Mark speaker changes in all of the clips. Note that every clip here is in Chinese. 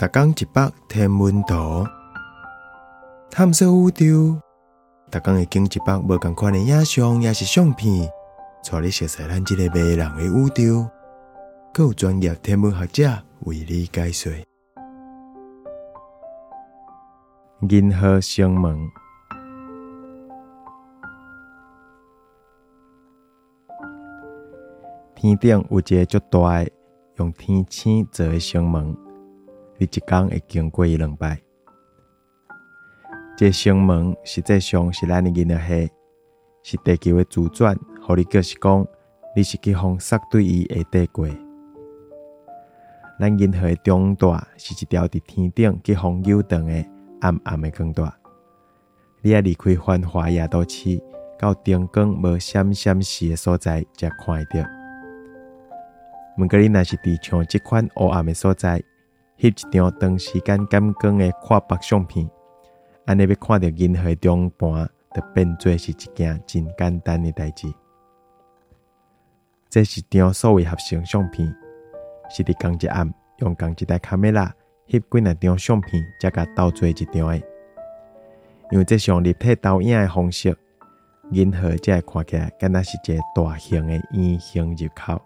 Speaker 1: 逐工一百天文图，探索宇宙。逐工会经一百无共款的影像，也是相片，带你熟悉咱即个迷人的宇宙。更有专业天文学者为你解说。银河星门，天顶有一个足大、用天星做的星门。你一工会经过伊两摆。这星门实际上是咱的银河系，是地球的自转。互你就是讲，你是去风塞对伊下底过。咱银河的中大是一条伫天顶去风游荡的暗暗的光大。你要离开繁华夜都市，到灯光无闪闪时的所在，才看会到。毋过你若是伫像即款黑暗的所在，翕一张长时间感光的跨白相片，安尼要看到银河中盘，就变做是一件真简单的代志。这是张所谓合成相片，是伫同一暗用同一台卡梅拉翕几若张相片，才甲倒做一张的。因为这上立体投影的方式，银河才会看起来敢若是一个大型的圆形入口。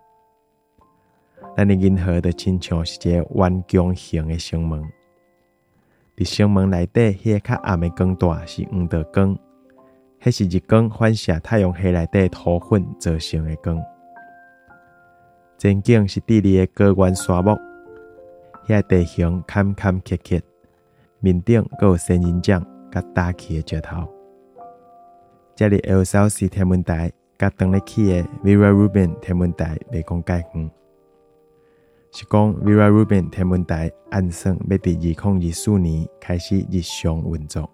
Speaker 1: 咱的银河就亲像是一个弯弓形的星门，伫星门内底，迄个较暗的光带是黄道光，迄是日光反射太阳系内底土粉造成的光。前景是地里的高原沙漠，遐地形坎坎坷坷，面顶阁有仙人掌甲大气的石头。这里 LCC 天文台甲登咧起的 Vera Rubin 天文台袂讲介远。是讲 Vera Rubin 天文台按算要伫二零二四年开始日常运作。